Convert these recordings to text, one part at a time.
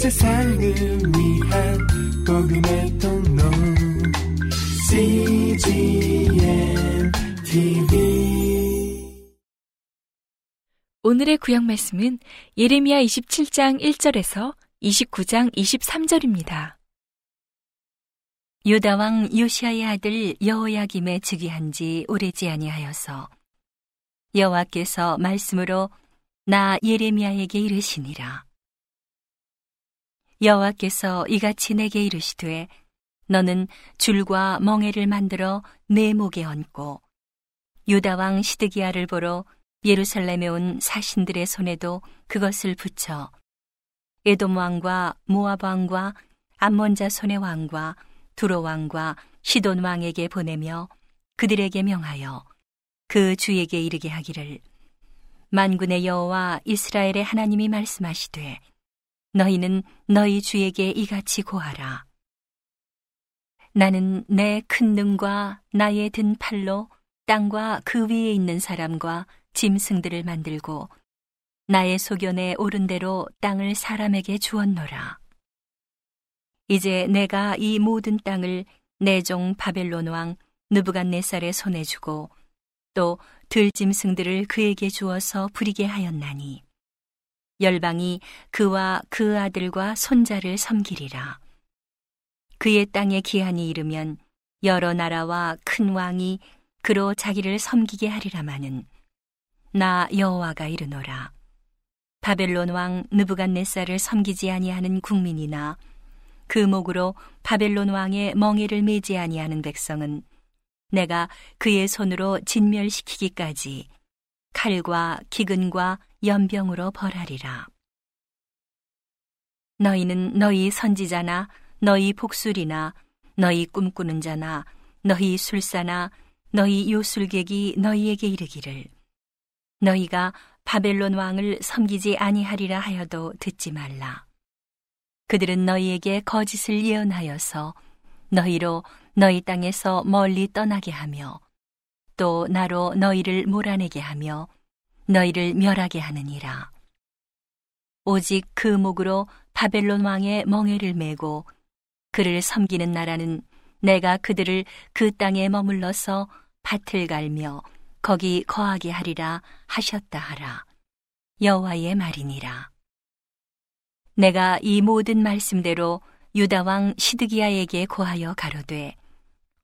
세상을 위한 복음의 통로. CGM TV 오늘의 구약 말씀은 예레미야 27장 1절에서 29장 23절입니다. 유다 왕 요시아의 아들 여호야김에 즉위한 지 오래지 아니하여서 여호와께서 말씀으로 나 예레미야에게 이르시니라 여호와께서 이같이 내게 이르시되 너는 줄과 멍에를 만들어 내 목에 얹고 유다 왕 시드기야를 보러 예루살렘에 온 사신들의 손에도 그것을 붙여 에돔 왕과 모압 왕과 암몬 자손의 왕과 두로 왕과 시돈 왕에게 보내며 그들에게 명하여 그 주에게 이르게 하기를. 만군의 여호와 이스라엘의 하나님이 말씀하시되 너희는 너희 주에게 이같이 고하라 나는 내 큰 능과 나의 든 팔로 땅과 그 위에 있는 사람과 짐승들을 만들고 나의 소견에 오른 대로 땅을 사람에게 주었노라. 이제 내가 이 모든 땅을 내 종 바벨론 왕 느부갓네살의 손에 주고 또 들짐승들을 그에게 주어서 부리게 하였나니 열방이 그와 그 아들과 손자를 섬기리라. 그의 땅에 기한이 이르면 여러 나라와 큰 왕이 그로 자기를 섬기게 하리라마는 나 여호와가 이르노라. 바벨론 왕 느부갓네살을 섬기지 아니하는 국민이나 그 목으로 바벨론 왕의 멍에를 매지 아니하는 백성은 내가 그의 손으로 진멸시키기까지 칼과 기근과 연병으로 벌하리라. 너희는 너희 선지자나 너희 복술이나 너희 꿈꾸는 자나 너희 술사나 너희 요술객이 너희에게 이르기를 너희가 바벨론 왕을 섬기지 아니하리라 하여도 듣지 말라. 그들은 너희에게 거짓을 예언하여서 너희로 너희 땅에서 멀리 떠나게 하며 또 나로 너희를 몰아내게 하며 너희를 멸하게 하느니라. 오직 그 목으로 바벨론 왕의 멍에를 메고 그를 섬기는 나라는 내가 그들을 그 땅에 머물러서 밭을 갈며 거기 거하게 하리라 하셨다 하라. 여호와의 말이니라. 내가 이 모든 말씀대로 유다 왕 시드기야에게 고하여 가로되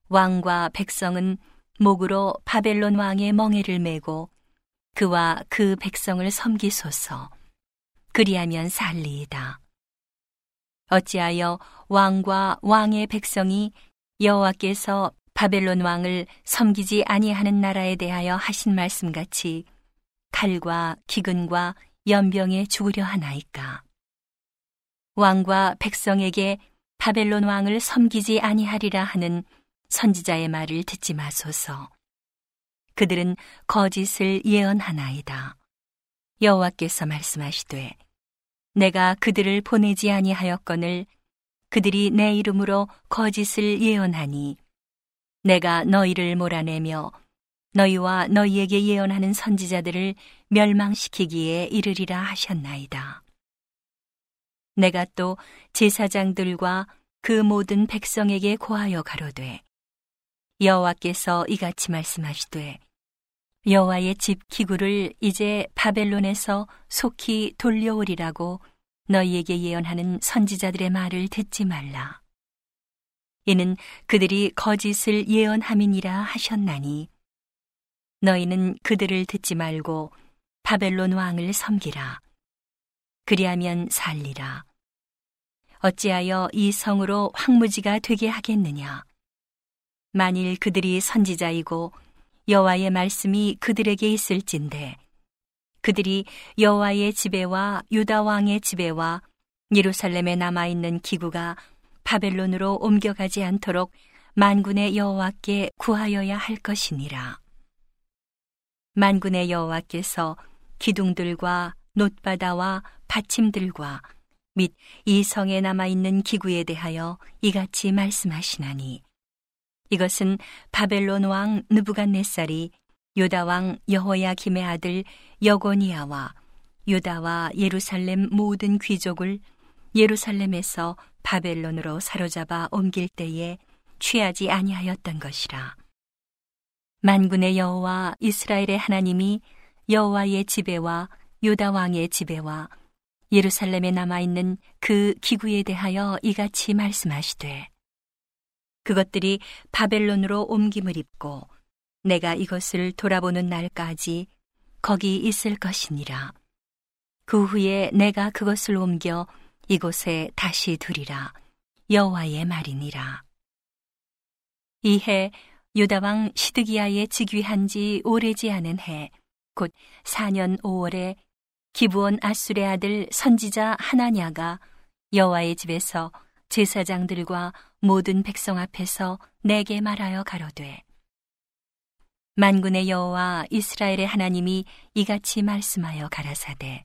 왕과 백성은 목으로 바벨론 왕의 멍에를 메고 그와 그 백성을 섬기소서. 그리하면 살리이다. 어찌하여 왕과 왕의 백성이 여호와께서 바벨론 왕을 섬기지 아니하는 나라에 대하여 하신 말씀 같이 칼과 기근과 연병에 죽으려 하나이까. 왕과 백성에게 바벨론 왕을 섬기지 아니하리라 하는 선지자의 말을 듣지 마소서. 그들은 거짓을 예언하나이다. 여호와께서 말씀하시되 내가 그들을 보내지 아니하였거늘 그들이 내 이름으로 거짓을 예언하니 내가 너희를 몰아내며 너희와 너희에게 예언하는 선지자들을 멸망시키기에 이르리라 하셨나이다. 내가 또 제사장들과 그 모든 백성에게 고하여 가로되 여호와께서 이같이 말씀하시되 여호와의 집 기구를 이제 바벨론에서 속히 돌려오리라고 너희에게 예언하는 선지자들의 말을 듣지 말라. 이는 그들이 거짓을 예언함이니라 하셨나니 너희는 그들을 듣지 말고 바벨론 왕을 섬기라. 그리하면 살리라. 어찌하여 이 성으로 황무지가 되게 하겠느냐? 만일 그들이 선지자이고 여호와의 말씀이 그들에게 있을진데 그들이 여호와의 집에와 유다 왕의 집에와 예루살렘에 남아 있는 기구가 바벨론으로 옮겨가지 않도록 만군의 여호와께 구하여야 할 것이니라. 만군의 여호와께서 기둥들과 놋바다와 받침들과 및 이 성에 남아 있는 기구에 대하여 이같이 말씀하시나니 이것은 바벨론 왕 느부갓네살이 유다 왕 여호야 김의 아들 여고니아와 유다와 예루살렘 모든 귀족을 예루살렘에서 바벨론으로 사로잡아 옮길 때에 취하지 아니하였던 것이라. 만군의 여호와 이스라엘의 하나님이 여호와의 지배와 유다 왕의 지배와 예루살렘에 남아 있는 그 기구에 대하여 이같이 말씀하시되 그것들이 바벨론으로 옮김을 입고 내가 이것을 돌아보는 날까지 거기 있을 것이니라. 그 후에 내가 그것을 옮겨 이곳에 다시 두리라. 여호와의 말이니라. 이해 유다 왕 시드기야의 즉위한 지 오래지 않은 해, 곧 4년 5월에 기부온 아술의 아들 선지자 하나냐가 여호와의 집에서 제사장들과 모든 백성 앞에서 내게 말하여 가로되 만군의 여호와 이스라엘의 하나님이 이같이 말씀하여 가라사대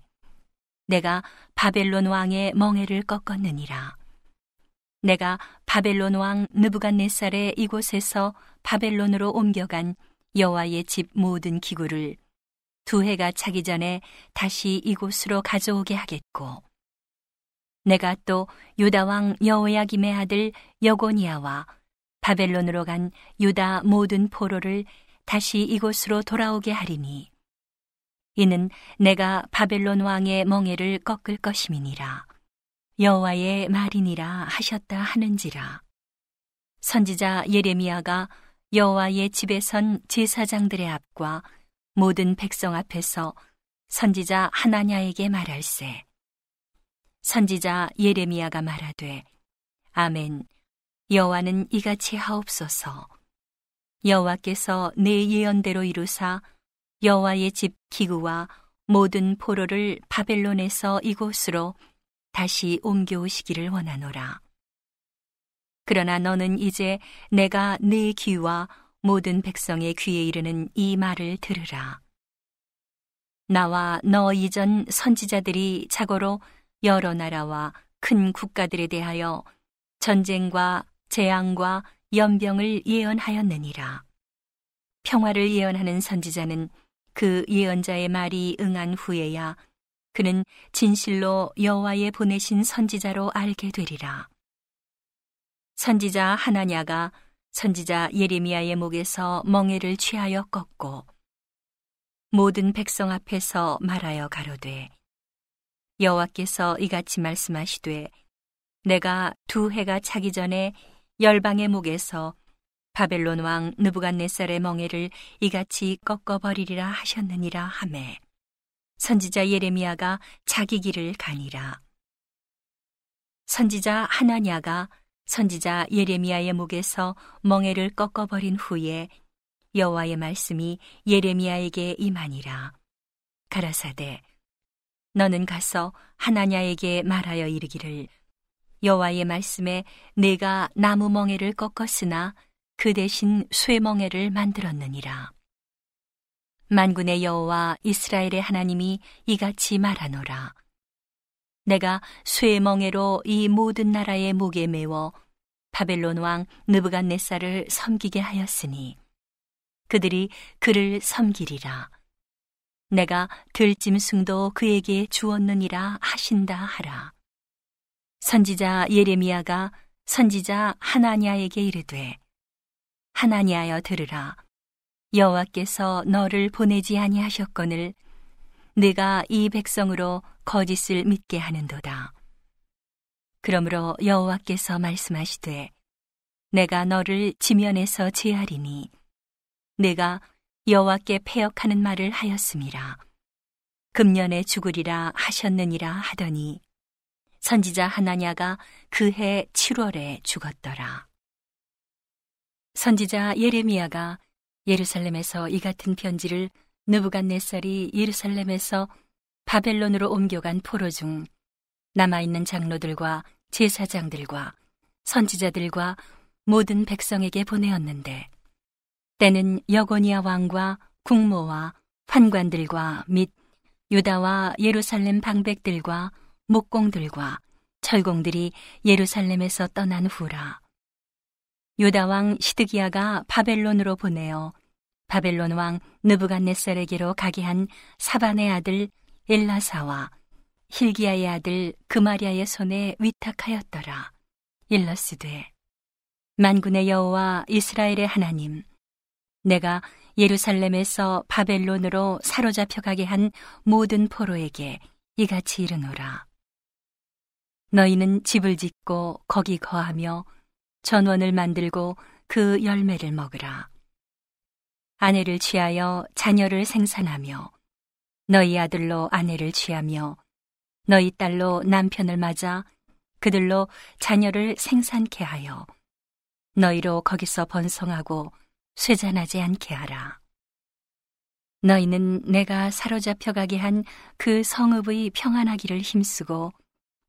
내가 바벨론 왕의 멍에를 꺾었느니라. 내가 바벨론 왕 느부갓네살의 이곳에서 바벨론으로 옮겨간 여호와의 집 모든 기구를 두 해가 차기 전에 다시 이곳으로 가져오게 하겠고 내가 또 유다 왕 여호야김의 아들 여고니아와 바벨론으로 간 유다 모든 포로를 다시 이곳으로 돌아오게 하리니 이는 내가 바벨론 왕의 멍에를 꺾을 것임이니라. 여호와의 말이니라 하셨다 하는지라. 선지자 예레미야가 여호와의 집에 선 제사장들의 앞과 모든 백성 앞에서 선지자 하나냐에게 말할세 선지자 예레미야가 말하되 아멘 여호와는 이같이 하옵소서 여호와께서 내 예언대로 이루사 여호와의 집 기구와 모든 포로를 바벨론에서 이곳으로 다시 옮겨오시기를 원하노라. 그러나 너는 이제 내가 내 귀와 모든 백성의 귀에 이르는 이 말을 들으라. 나와 너 이전 선지자들이 자고로 여러 나라와 큰 국가들에 대하여 전쟁과 재앙과 연병을 예언하였느니라. 평화를 예언하는 선지자는 그 예언자의 말이 응한 후에야 그는 진실로 여호와의 보내신 선지자로 알게 되리라. 선지자 하나냐가 선지자 예레미야의 목에서 멍에를 취하여 꺾고 모든 백성 앞에서 말하여 가로되 여호와께서 이같이 말씀하시되 내가 두 해가 차기 전에 열방의 목에서 바벨론 왕 느부갓네살의 멍에를 이같이 꺾어 버리리라 하셨느니라 하매 선지자 예레미야가 자기 길을 가니라 선지자 하나냐가 선지자 예레미야의 목에서 멍에를 꺾어 버린 후에 여호와의 말씀이 예레미야에게 임하니라. 가라사대 너는 가서 하나냐에게 말하여 이르기를 여호와의 말씀에 내가 나무 멍에를 꺾었으나 그 대신 쇠 멍에를 만들었느니라. 만군의 여호와 이스라엘의 하나님이 이같이 말하노라. 내가 쇠 멍에로 이 모든 나라의 목에 메워 바벨론 왕 느부갓네살을 섬기게 하였으니 그들이 그를 섬기리라. 내가 들짐승도 그에게 주었느니라 하신다 하라. 선지자 예레미야가 선지자 하나냐에게 이르되 하나냐여 들으라 여호와께서 너를 보내지 아니하셨거늘 내가 이 백성으로 거짓을 믿게 하는도다. 그러므로 여호와께서 말씀하시되 내가 너를 지면에서 제하리니 내가 여호와께 패역하는 말을 하였음이라 금년에 죽으리라 하셨느니라 하더니 선지자 하나냐가 그 해 7월에 죽었더라. 선지자 예레미야가 예루살렘에서 이 같은 편지를 느부갓네살이 예루살렘에서 바벨론으로 옮겨간 포로 중 남아있는 장로들과 제사장들과 선지자들과 모든 백성에게 보내었는데 때는 여고니아 왕과 국모와 환관들과 및 유다와 예루살렘 방백들과 목공들과 철공들이 예루살렘에서 떠난 후라. 유다 왕 시드기야가 바벨론으로 보내어 바벨론 왕 느부갓네살에게로 가게 한 사반의 아들 엘라사와 힐기야의 아들 그마리아의 손에 위탁하였더라. 일러스되 만군의 여호와 이스라엘의 하나님 내가 예루살렘에서 바벨론으로 사로잡혀 가게 한 모든 포로에게 이같이 이르노라. 너희는 집을 짓고 거기 거하며 전원을 만들고 그 열매를 먹으라. 아내를 취하여 자녀를 생산하며 너희 아들로 아내를 취하며 너희 딸로 남편을 맞아 그들로 자녀를 생산케 하여 너희로 거기서 번성하고 쇠잔하지 않게 하라. 너희는 내가 사로잡혀 가게 한 그 성읍의 평안하기를 힘쓰고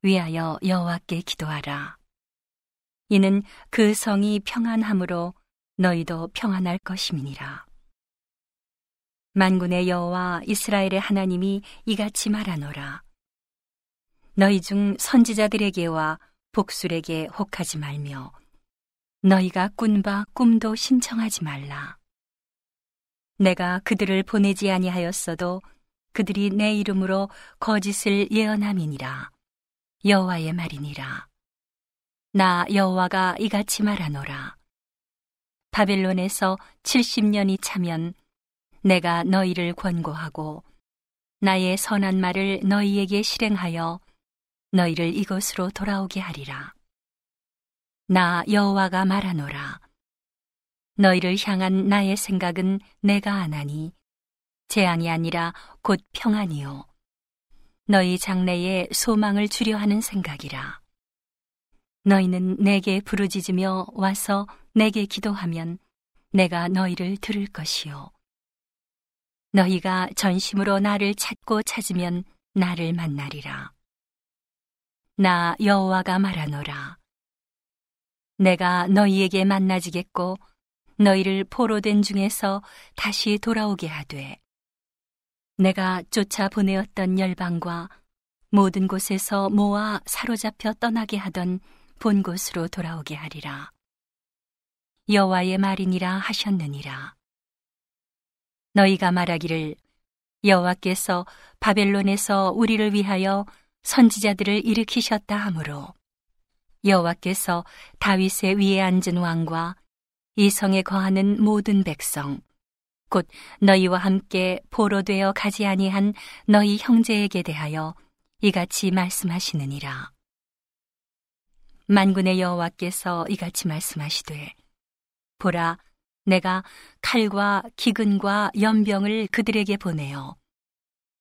위하여 여호와께 기도하라. 이는 그 성이 평안함으로 너희도 평안할 것임이니라. 만군의 여호와 이스라엘의 하나님이 이같이 말하노라. 너희 중 선지자들에게와 복술에게 혹하지 말며 너희가 꾼바 꿈도 신청하지 말라. 내가 그들을 보내지 아니하였어도 그들이 내 이름으로 거짓을 예언함이니라. 여호와의 말이니라. 나 여호와가 이같이 말하노라. 바벨론에서 70년이 차면 내가 너희를 권고하고 나의 선한 말을 너희에게 실행하여 너희를 이곳으로 돌아오게 하리라. 나 여호와가 말하노라. 너희를 향한 나의 생각은 내가 아나니 재앙이 아니라 곧 평안이요. 너희 장래에 소망을 주려 하는 생각이라. 너희는 내게 부르짖으며 와서 내게 기도하면 내가 너희를 들을 것이요. 너희가 전심으로 나를 찾고 찾으면 나를 만나리라. 나 여호와가 말하노라. 내가 너희에게 만나지겠고 너희를 포로된 중에서 다시 돌아오게 하되 내가 쫓아 보내었던 열방과 모든 곳에서 모아 사로잡혀 떠나게 하던 본 곳으로 돌아오게 하리라. 여호와의 말이니라 하셨느니라. 너희가 말하기를 여호와께서 바벨론에서 우리를 위하여 선지자들을 일으키셨다 하므로 여호와께서 다윗의 위에 앉은 왕과 이 성에 거하는 모든 백성 곧 너희와 함께 보로 되어 가지 아니한 너희 형제에게 대하여 이같이 말씀하시느니라. 만군의 여호와께서 이같이 말씀하시되 보라 내가 칼과 기근과 연병을 그들에게 보내어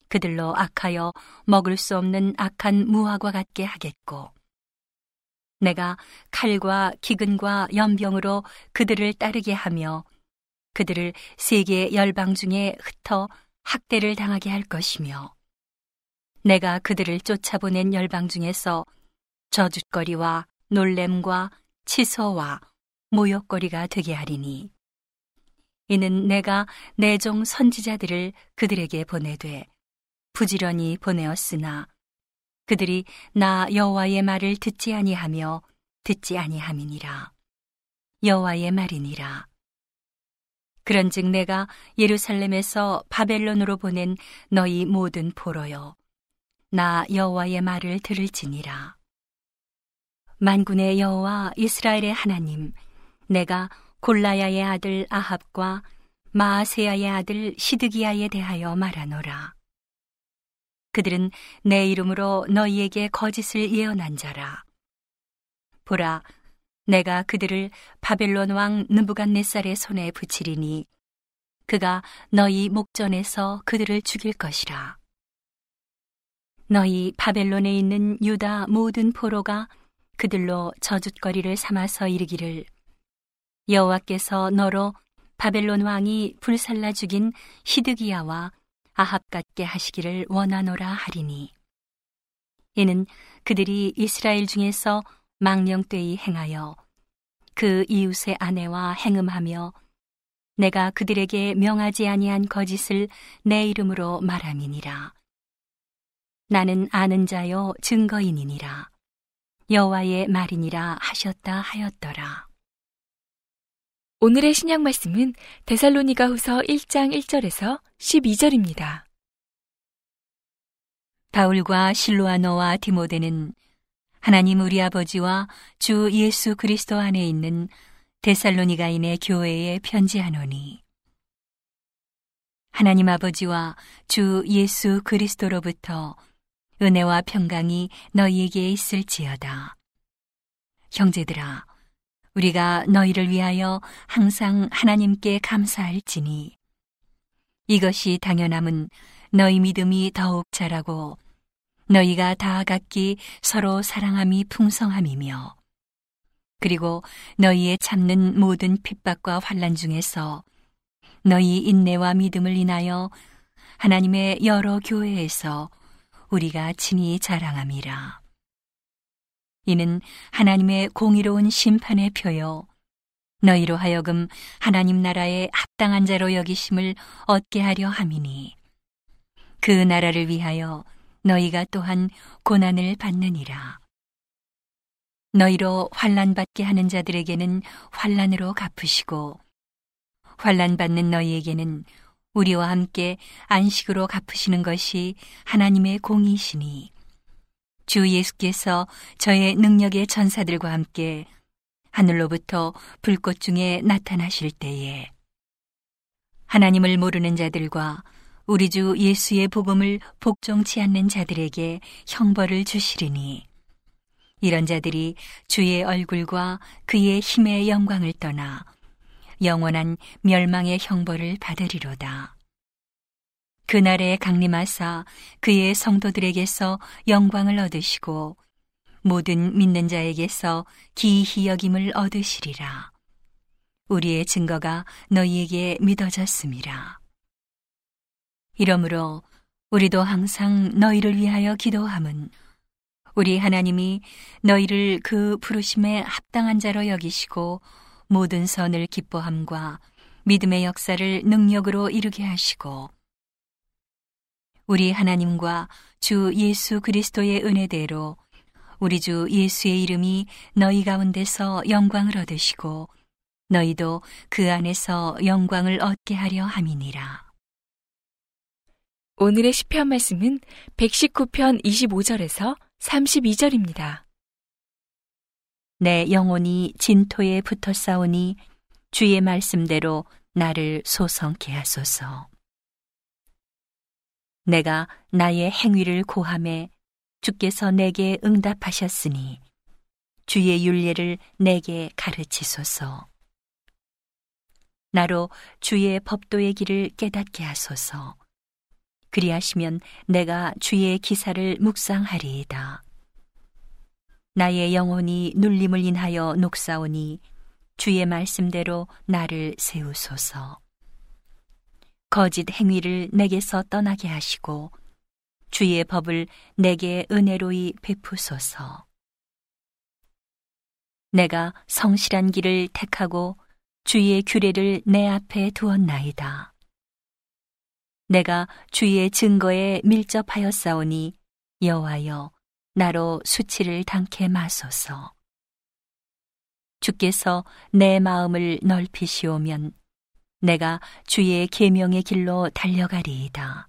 그들로 악하여 먹을 수 없는 악한 무화과 같게 하겠고 내가 칼과 기근과 연병으로 그들을 따르게 하며 그들을 세계 열방 중에 흩어 학대를 당하게 할 것이며 내가 그들을 쫓아보낸 열방 중에서 저주거리와 놀램과 치소와 모욕거리가 되게 하리니 이는 내가 내 종 선지자들을 그들에게 보내되 부지런히 보내었으나 그들이 나 여호와의 말을 듣지 아니하며 듣지 아니함이니라. 여호와의 말이니라. 그런즉 내가 예루살렘에서 바벨론으로 보낸 너희 모든 포로여 나 여호와의 말을 들을지니라. 만군의 여호와 이스라엘의 하나님 내가 골라야의 아들 아합과 마아세야의 아들 시드기야에 대하여 말하노라. 그들은 내 이름으로 너희에게 거짓을 예언한 자라. 보라, 내가 그들을 바벨론 왕 느부갓네살의 손에 붙이리니 그가 너희 목전에서 그들을 죽일 것이라. 너희 바벨론에 있는 유다 모든 포로가 그들로 저주거리를 삼아서 이르기를 여호와께서 너로 바벨론 왕이 불살라 죽인 히드기야와 아합 같게 하시기를 원하노라 하리니. 이는 그들이 이스라엘 중에서 망령되이 행하여 그 이웃의 아내와 행음하며 내가 그들에게 명하지 아니한 거짓을 내 이름으로 말함이니라. 나는 아는 자요 증거인이니라. 여호와의 말이니라 하셨다 하였더라. 오늘의 신약 말씀은 데살로니가 후서 1장 1절에서 12절입니다. 바울과 실로아노와 디모데는 하나님 우리 아버지와 주 예수 그리스도 안에 있는 데살로니가인의 교회에 편지하노니 하나님 아버지와 주 예수 그리스도로부터 은혜와 평강이 너희에게 있을지어다. 형제들아, 우리가 너희를 위하여 항상 하나님께 감사할지니 이것이 당연함은 너희 믿음이 더욱 자라고 너희가 다 각기 서로 사랑함이 풍성함이며 그리고 너희의 참는 모든 핍박과 환란 중에서 너희 인내와 믿음을 인하여 하나님의 여러 교회에서 우리가 친히 자랑함이라. 이는 하나님의 공의로운 심판의 표요. 너희로 하여금 하나님 나라의 합당한 자로 여기심을 얻게 하려 함이니 그 나라를 위하여 너희가 또한 고난을 받느니라. 너희로 환란 받게 하는 자들에게는 환란으로 갚으시고 환란 받는 너희에게는 우리와 함께 안식으로 갚으시는 것이 하나님의 공이시니 주 예수께서 저의 능력의 전사들과 함께 하늘로부터 불꽃 중에 나타나실 때에 하나님을 모르는 자들과 우리 주 예수의 복음을 복종치 않는 자들에게 형벌을 주시리니 이런 자들이 주의 얼굴과 그의 힘의 영광을 떠나 영원한 멸망의 형벌을 받으리로다. 그날에 강림하사 그의 성도들에게서 영광을 얻으시고 모든 믿는 자에게서 기히 여김을 얻으시리라. 우리의 증거가 너희에게 믿어졌습니다. 이러므로 우리도 항상 너희를 위하여 기도함은 우리 하나님이 너희를 그 부르심에 합당한 자로 여기시고 모든 선을 기뻐함과 믿음의 역사를 능력으로 이루게 하시고 우리 하나님과 주 예수 그리스도의 은혜대로 우리 주 예수의 이름이 너희 가운데서 영광을 얻으시고 너희도 그 안에서 영광을 얻게 하려 함이니라. 오늘의 시편 말씀은 119편 25절에서 32절입니다. 내 영혼이 진토에 붙어 싸우니 주의 말씀대로 나를 소성케 하소서. 내가 나의 행위를 고함해 주께서 내게 응답하셨으니 주의 윤례를 내게 가르치소서. 나로 주의 법도의 길을 깨닫게 하소서. 그리하시면 내가 주의 기사를 묵상하리이다. 나의 영혼이 눌림을 인하여 녹사오니 주의 말씀대로 나를 세우소서. 거짓 행위를 내게서 떠나게 하시고 주의 법을 내게 은혜로이 베푸소서. 내가 성실한 길을 택하고 주의 규례를 내 앞에 두었나이다. 내가 주의 증거에 밀접하였사오니 여호와여 나로 수치를 당케 마소서. 주께서 내 마음을 넓히시오면 내가 주의 계명의 길로 달려가리이다.